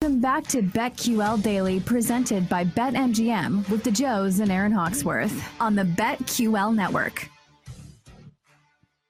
Welcome back to BetQL Daily, presented by BetMGM with the Joes and Aaron Hawksworth on the BetQL Network.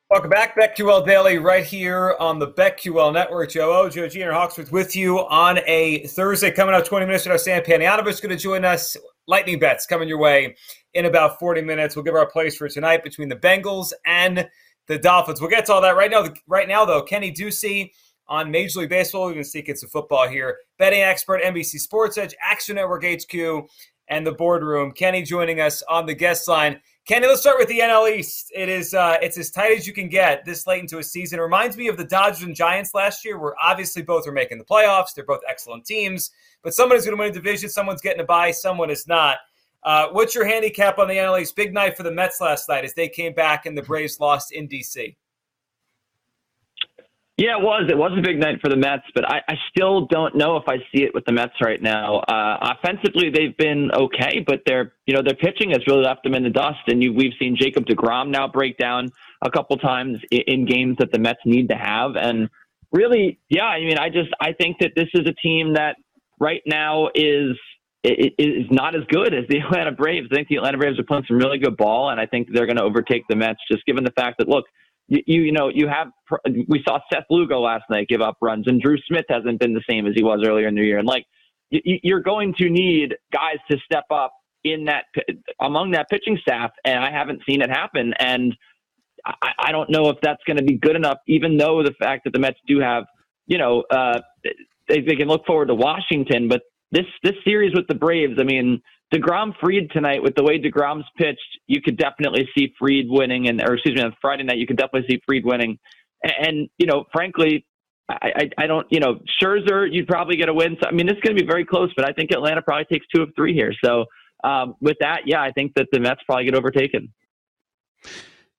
Welcome back, BetQL Daily, right here on the BetQL Network. Joe O, Joe G, and Aaron Hawksworth with you on a Thursday. Coming up 20 minutes, our Sam Panayotovich is going to join us. Lightning bets coming your way in about 40 minutes. We'll give our plays for tonight between the Bengals and the Dolphins. We'll get to all that right now. Right now, though, Kenny Ducey on Major League Baseball. We're going to see kids of football here. Betting expert, NBC Sports Edge, Action Network HQ, and the boardroom. Kenny joining us on the guest line. Kenny, let's start with the NL East. It is uh, it's as tight as you can get this late into a season. It reminds me of the Dodgers and Giants last year, where obviously both are making the playoffs. They're both excellent teams, but someone is going to win a division, someone's getting a bye, someone is not. Uh, what's your handicap on the NL East? Big night for the Mets last night as they came back and the Braves lost in DC. Yeah, it was. It was a big night for the Mets, but I, I still don't know if I see it with the Mets right now. Uh, offensively, they've been okay, but their you know their pitching has really left them in the dust. And you, we've seen Jacob Degrom now break down a couple times in, in games that the Mets need to have. And really, yeah, I mean, I just I think that this is a team that right now is is not as good as the Atlanta Braves. I think the Atlanta Braves are playing some really good ball, and I think they're going to overtake the Mets just given the fact that look you, you know you have we saw Seth Lugo last night give up runs, and Drew Smith hasn't been the same as he was earlier in the year. And like you're going to need guys to step up in that among that pitching staff, and I haven't seen it happen. And I, I don't know if that's going to be good enough, even though the fact that the Mets do have, you know, uh, they, they can look forward to Washington, but this this series with the Braves, I mean, Degrom Fried tonight with the way Degrom's pitched, you could definitely see Fried winning, and or excuse me, on Friday night you could definitely see Fried winning. And, and you know, frankly, I, I, I don't, you know, Scherzer, you'd probably get a win. So, I mean, it's going to be very close, but I think Atlanta probably takes two of three here. So um, with that, yeah, I think that the Mets probably get overtaken.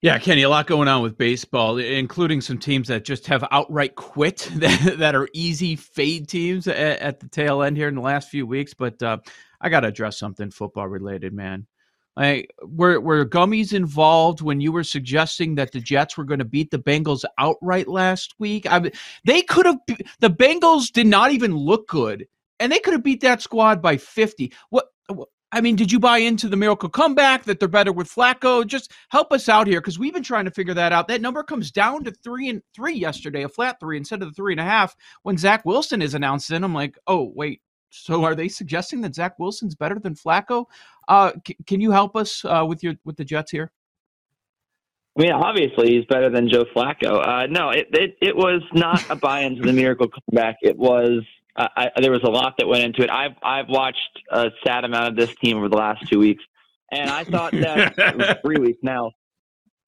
Yeah, Kenny, a lot going on with baseball, including some teams that just have outright quit that, that are easy fade teams at, at, the tail end here in the last few weeks. But uh, I got to address something football related, man. Like, were were gummies involved when you were suggesting that the Jets were going to beat the Bengals outright last week? I they could have. The Bengals did not even look good, and they could have beat that squad by fifty. What? I mean, did you buy into the miracle comeback that they're better with Flacco? Just help us out here because we've been trying to figure that out. That number comes down to three and three yesterday, a flat three instead of the three and a half. When Zach Wilson is announced in, I'm like, oh wait, so are they suggesting that Zach Wilson's better than Flacco? Uh, c- can you help us uh, with your with the Jets here? I mean, obviously he's better than Joe Flacco. Uh, no, it, it it was not a buy into the miracle comeback. It was I, there was a lot that went into it. I've I've watched a sad amount of this team over the last two weeks, and I thought that three weeks now.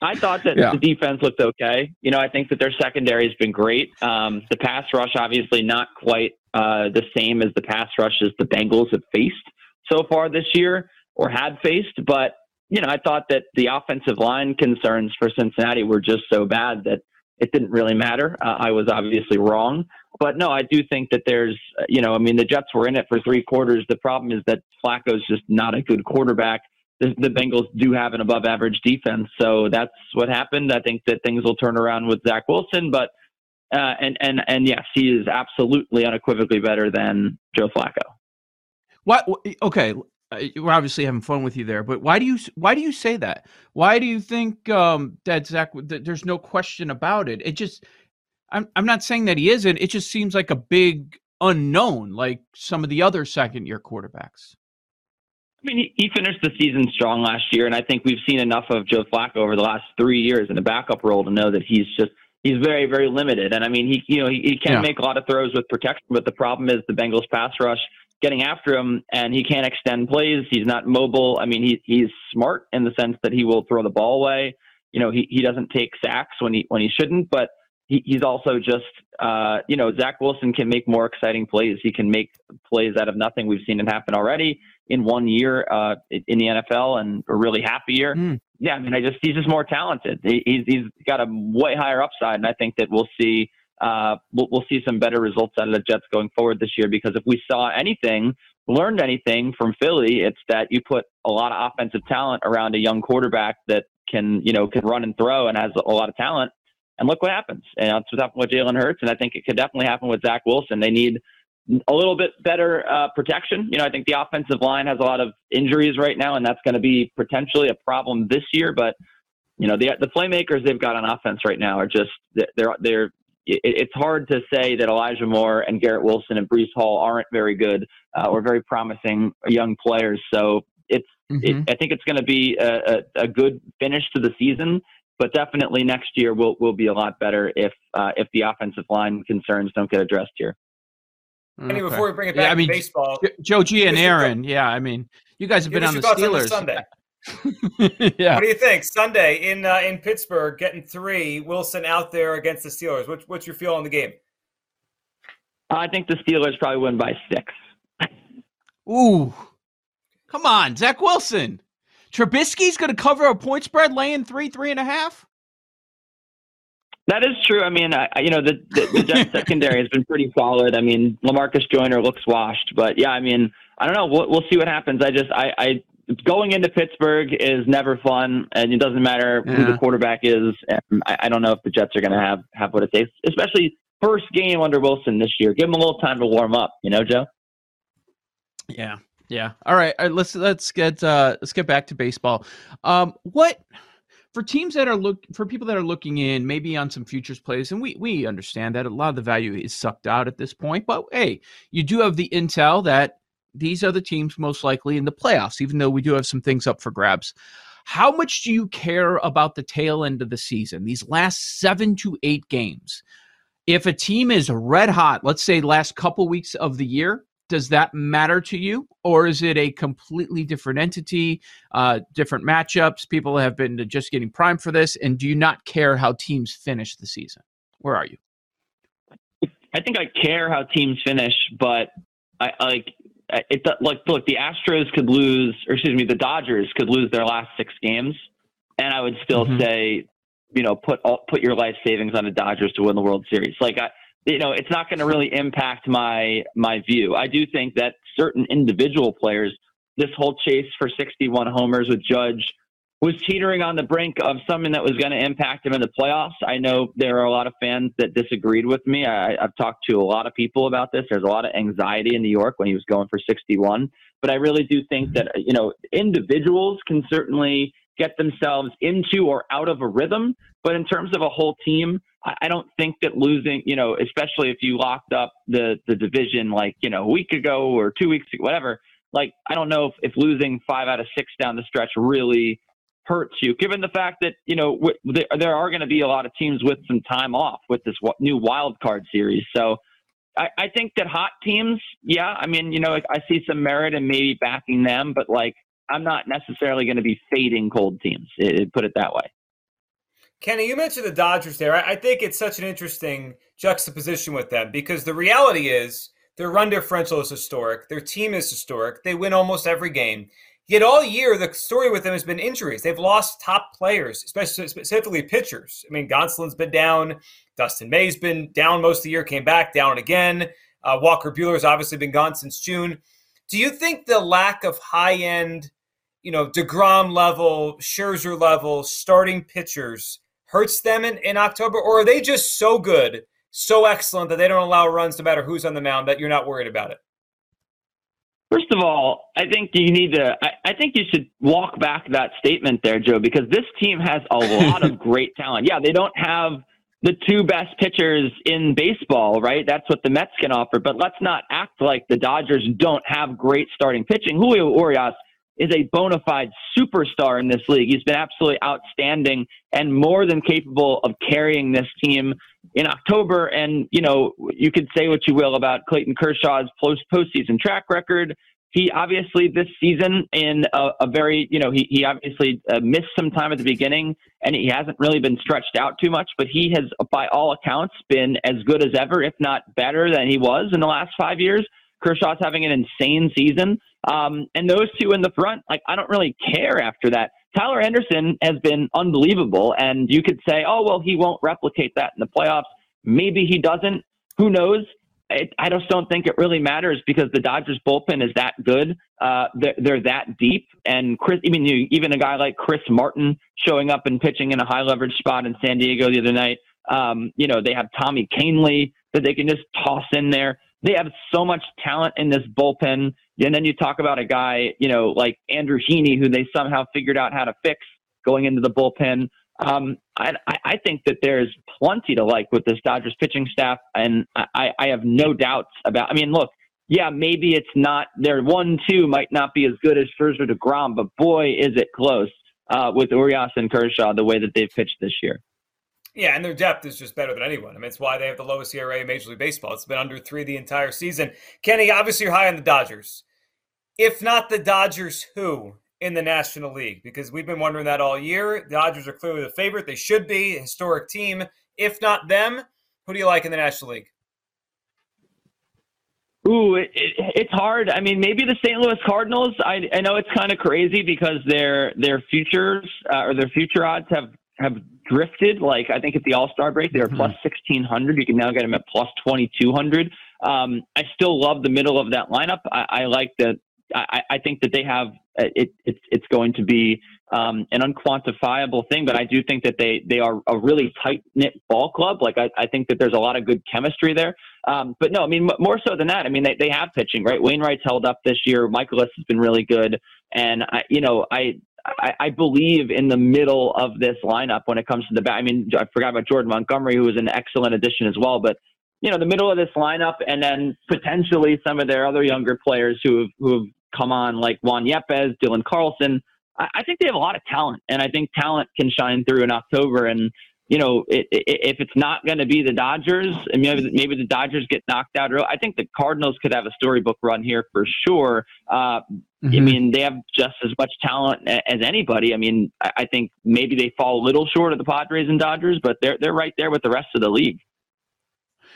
I thought that yeah. the defense looked okay. You know, I think that their secondary has been great. Um, the pass rush, obviously, not quite uh, the same as the pass rushes the Bengals have faced so far this year or had faced. But you know, I thought that the offensive line concerns for Cincinnati were just so bad that it didn't really matter. Uh, I was obviously wrong. But no, I do think that there's, uh, you know, I mean, the Jets were in it for three quarters. The problem is that Flacco's just not a good quarterback. The, the Bengals do have an above average defense. So that's what happened. I think that things will turn around with Zach Wilson. But, uh, and, and, and yes, he is absolutely unequivocally better than Joe Flacco. What? Okay. Uh, we're obviously having fun with you there, but why do you why do you say that? Why do you think um, that Zach? That there's no question about it. It just I'm I'm not saying that he isn't. It just seems like a big unknown like some of the other second year quarterbacks. I mean, he, he finished the season strong last year, and I think we've seen enough of Joe Flacco over the last three years in the backup role to know that he's just he's very very limited. And I mean, he you know he, he can Yeah. make a lot of throws with protection, but the problem is the Bengals pass rush getting after him, and he can't extend plays. He's not mobile. I mean, he he's smart in the sense that he will throw the ball away. You know, he he doesn't take sacks when he when he shouldn't, but he, he's also just, uh, you know, Zach Wilson can make more exciting plays. He can make plays out of nothing. We've seen it happen already in one year uh, in the NFL and a really happy year. Mm. Yeah, I mean, I just he's just more talented. He, he's he's got a way higher upside, and I think that we'll see uh, we'll, we'll see some better results out of the Jets going forward this year. Because if we saw anything, learned anything from Philly, it's that you put a lot of offensive talent around a young quarterback that can you know can run and throw and has a lot of talent. And look what happens. And that's what happened with Jalen Hurts, and I think it could definitely happen with Zach Wilson. They need a little bit better uh, protection. You know, I think the offensive line has a lot of injuries right now, and that's going to be potentially a problem this year. But you know, the the playmakers they've got on offense right now are just they're they're. It's hard to say that Elijah Moore and Garrett Wilson and Breece Hall aren't very good uh, or very promising young players. So it's it, Mhm. I think it's going to be a, a, a good finish to the season, but definitely next year will will be a lot better if uh, if the offensive line concerns don't get addressed here. Kenny, Okay. before we bring it Yeah, back I mean, to baseball, Joe G and Give us Aaron, yeah, I mean, you guys have been on the thoughts on Steelers. Sunday. yeah. What do you think? Sunday in uh, in Pittsburgh, getting three. Wilson out there against the Steelers. What, what's your feel on the game? I think the Steelers probably win by six. Ooh, come on, Zach Wilson. Trubisky's going to cover a point spread, laying three, three and a half. That is true. I mean, I, you know, the, the, the Jets secondary has been pretty solid. I mean, Lamarcus Joyner looks washed, but yeah, I mean, I don't know. We'll, we'll see what happens. I just, I, I, going into Pittsburgh is never fun, and it doesn't matter who the quarterback is. I, I don't know if the Jets are going to have have what it takes, especially first game under Wilson this year. Give him a little time to warm up. You know, Joe. Yeah, yeah. All right, all right let's let's get uh let's get back to baseball. Um, what for teams that are look for people that are looking in maybe on some futures plays, and we we understand that a lot of the value is sucked out at this point. But hey, you do have the intel that these are the teams most likely in the playoffs, even though we do have some things up for grabs. How much do you care about the tail end of the season, these last seven to eight games? If a team is red hot, let's say last couple weeks of the year, does that matter to you or is it a completely different entity uh, different matchups people have been just getting primed for this and do you not care how teams finish the season where are you I think I care how teams finish, but I like it. Like, look, the Astros could lose, or excuse me, the Dodgers could lose their last six games, and I would still Mhm. say, you know, put all, put your life savings on the Dodgers to win the World Series. Like, I, you know, it's not going to really impact my my view. I do think that certain individual players, this whole chase for 61 homers with Judge was teetering on the brink of something that was going to impact him in the playoffs. I know there are a lot of fans that disagreed with me. I, I've talked to a lot of people about this. There's a lot of anxiety in New York when he was going for 61. But I really do think that, you know, individuals can certainly get themselves into or out of a rhythm. But in terms of a whole team, I, don't think that losing, you know, especially if you locked up the, the division like, you know, a week ago or two weeks ago, whatever, like, I don't know if, if losing five out of six down the stretch really hurts you, given the fact that you know w- there, there are going to be a lot of teams with some time off with this w- new wild card series. So I, I think that hot teams, yeah, I mean, you know, I see some merit in maybe backing them, but like I'm not necessarily going to be fading cold teams. It, put it that way. Kenny, you mentioned the Dodgers there. I, I think it's such an interesting juxtaposition with them because the reality is their run differential is historic. Their team is historic. They win almost every game. Yet all year, the story with them has been injuries. They've lost top players, especially specifically pitchers. I mean, Gonsolin's been down. Dustin May's been down most of the year, came back down again. Uh, Walker Buehler's obviously been gone since June. Do you think the lack of high end, you know, DeGrom level, Scherzer level starting pitchers hurts them in, in October? Or are they just so good, so excellent that they don't allow runs no matter who's on the mound that you're not worried about it? First of all, I think you need to. I, I think you should walk back that statement there, Joe, because this team has a lot of great talent. Yeah, they don't have the two best pitchers in baseball, right? That's what the Mets can offer. But let's not act like the Dodgers don't have great starting pitching. Julio Urias is a bona fide superstar in this league. He's been absolutely outstanding and more than capable of carrying this team in October. And, you know, you could say what you will about Clayton Kershaw's post postseason track record. He obviously this season in a, a very, you know, he, he obviously uh, missed some time at the beginning and he hasn't really been stretched out too much, but he has, by all accounts, been as good as ever, if not better than he was in the last five years. Kershaw's having an insane season. Um, and those two in the front, like, I don't really care after that. Tyler Anderson has been unbelievable. And you could say, oh, well, he won't replicate that in the playoffs. Maybe he doesn't. Who knows? It, I just don't think it really matters because the Dodgers bullpen is that good. Uh, they're, they're, that deep. And Chris, even you, even a guy like Chris Martin showing up and pitching in a high leverage spot in San Diego the other night. Um, you know, they have Tommy Kahnle that they can just toss in there. They have so much talent in this bullpen. And then you talk about a guy, you know, like Andrew Heaney, who they somehow figured out how to fix going into the bullpen. Um, I, I think that there's plenty to like with this Dodgers pitching staff, and I, I have no doubts about. I mean, look, yeah, maybe it's not their one-two might not be as good as Scherzer Degrom, but boy, is it close uh, with Urias and Kershaw the way that they've pitched this year. Yeah, and their depth is just better than anyone. I mean, it's why they have the lowest ERA in Major League Baseball. It's been under three the entire season. Kenny, obviously you're high on the Dodgers. If not the Dodgers, who in the National League? Because we've been wondering that all year. The Dodgers are clearly the favorite. They should be a historic team. If not them, who do you like in the National League? Ooh, it, it, it's hard. I mean, maybe the St. Louis Cardinals. I, I know it's kind of crazy because their their futures uh, or their future odds have have drifted. Like I think at the All Star break, they were mm-hmm. sixteen hundred. You can now get them at plus twenty two hundred. Um, I still love the middle of that lineup. I, I like that. I, I think that they have uh, it. It's it's going to be um, an unquantifiable thing, but I do think that they they are a really tight knit ball club. Like I, I think that there's a lot of good chemistry there. Um, but no, I mean more so than that. I mean they they have pitching, right? Wainwright's held up this year. Mikolas has been really good, and I you know I I, I, believe in the middle of this lineup when it comes to the bat. I mean, I forgot about Jordan Montgomery, who was an excellent addition as well. But you know, the middle of this lineup, and then potentially some of their other younger players who have who have come on, like Juan Yepez, Dylan Carlson. I, I think they have a lot of talent, and I think talent can shine through in October. And you know, it, it, if it's not going to be the Dodgers, and maybe maybe the Dodgers get knocked out early, I think the Cardinals could have a storybook run here for sure. Uh, mm-hmm. I mean, they have just as much talent as anybody. I mean, I think maybe they fall a little short of the Padres and Dodgers, but they're they're right there with the rest of the league.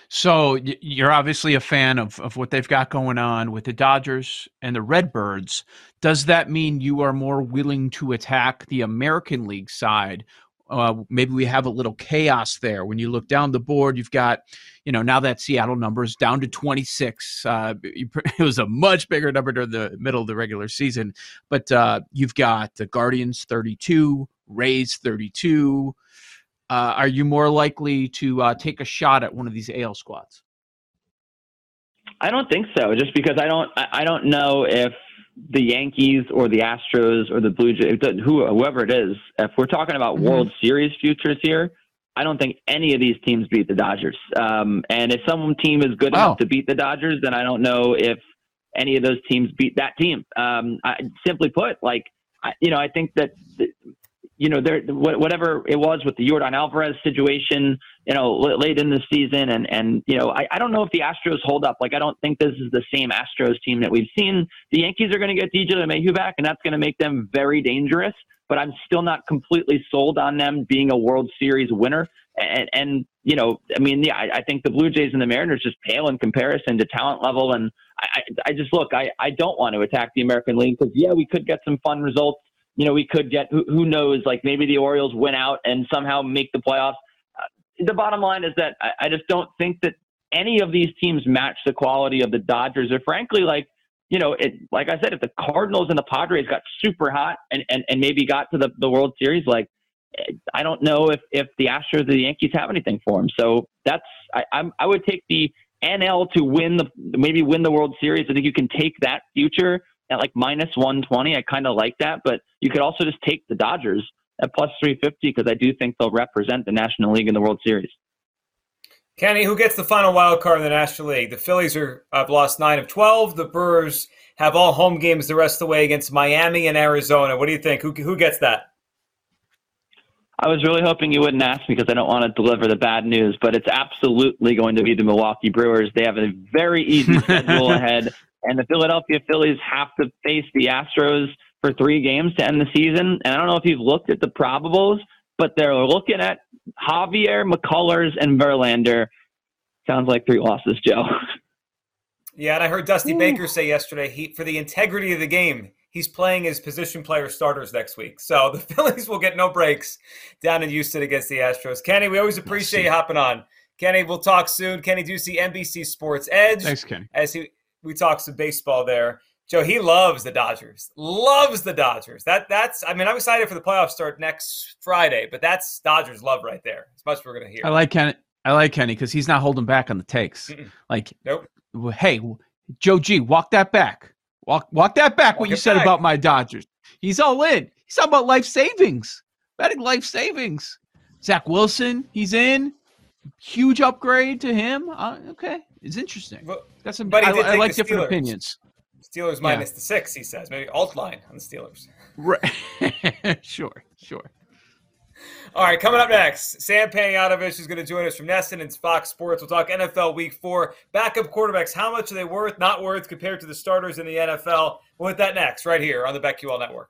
So you're obviously a fan of, of what they've got going on with the Dodgers and the Redbirds. Does that mean you are more willing to attack the American League side uh, maybe we have a little chaos there. When you look down the board, you've got, you know, now that Seattle number is down to 26. Uh, it was a much bigger number during the middle of the regular season, but uh, you've got the Guardians 32, Rays 32. Uh, are you more likely to uh, take a shot at one of these AL squads? I don't think so. Just because I don't, I don't know if the Yankees or the Astros or the Blue Jays, who, whoever it is, if we're talking about mm-hmm. World Series futures here, I don't think any of these teams beat the Dodgers. Um, and if some team is good wow. enough to beat the Dodgers, then I don't know if any of those teams beat that team. Um, I, simply put, like, I, you know, I think that you know, there whatever it was with the Yordan Alvarez situation, you know, late in the season, and and you know, I, I don't know if the Astros hold up. Like, I don't think this is the same Astros team that we've seen. The Yankees are going to get DJ LeMahieu back, and that's going to make them very dangerous. But I'm still not completely sold on them being a World Series winner. And, and you know, I mean, yeah, I, I think the Blue Jays and the Mariners just pale in comparison to talent level. And I, I just look, I, I don't want to attack the American League because yeah, we could get some fun results you know, we could get who, who knows, like maybe the Orioles win out and somehow make the playoffs. Uh, the bottom line is that I, I just don't think that any of these teams match the quality of the Dodgers, or frankly, like you know, it like I said, if the Cardinals and the Padres got super hot and and, and maybe got to the, the World Series, like I don't know if if the Astros or the Yankees have anything for them. So that's I I'm, I would take the NL to win the maybe win the World Series. I think you can take that future at like minus 120. I kind of like that, but you could also just take the Dodgers at plus 350 because I do think they'll represent the National League in the World Series. Kenny, who gets the final wild card in the National League? The Phillies are have lost nine of twelve. The Brewers have all home games the rest of the way against Miami and Arizona. What do you think? Who who gets that? I was really hoping you wouldn't ask because I don't want to deliver the bad news, but it's absolutely going to be the Milwaukee Brewers. They have a very easy schedule ahead, and the Philadelphia Phillies have to face the Astros for three games to end the season. And I don't know if you've looked at the probables, but they're looking at Javier, McCullers, and Verlander. Sounds like three losses, Joe. Yeah, and I heard Dusty Ooh. Baker say yesterday he for the integrity of the game, he's playing his position player starters next week. So the Phillies will get no breaks down in Houston against the Astros. Kenny, we always appreciate you hopping on. Kenny, we'll talk soon. Kenny Ducey NBC Sports Edge. Thanks, Kenny. As he, we talk some baseball there. Joe, he loves the Dodgers. Loves the Dodgers. That that's I mean, I'm excited for the playoff start next Friday, but that's Dodgers love right there. As much as we're gonna hear. I like Kenny. I like Kenny because he's not holding back on the takes. Mm-mm. Like, nope. Hey, Joe G, walk that back. Walk walk that back. Walk what you said back. about my Dodgers. He's all in. He's talking about life savings, betting life savings. Zach Wilson, he's in. Huge upgrade to him. Uh, okay, it's interesting. Well, That's some. I, I, like different Steelers. opinions. Steelers minus yeah. the six, he says. Maybe alt line on the Steelers. Right. sure, sure. All right, coming up next, Sam Panayotovich is going to join us from NESN and Fox Sports. We'll talk NFL Week Four. Backup quarterbacks, how much are they worth, not worth, compared to the starters in the NFL? We'll hit that next, right here on the BetQL Network.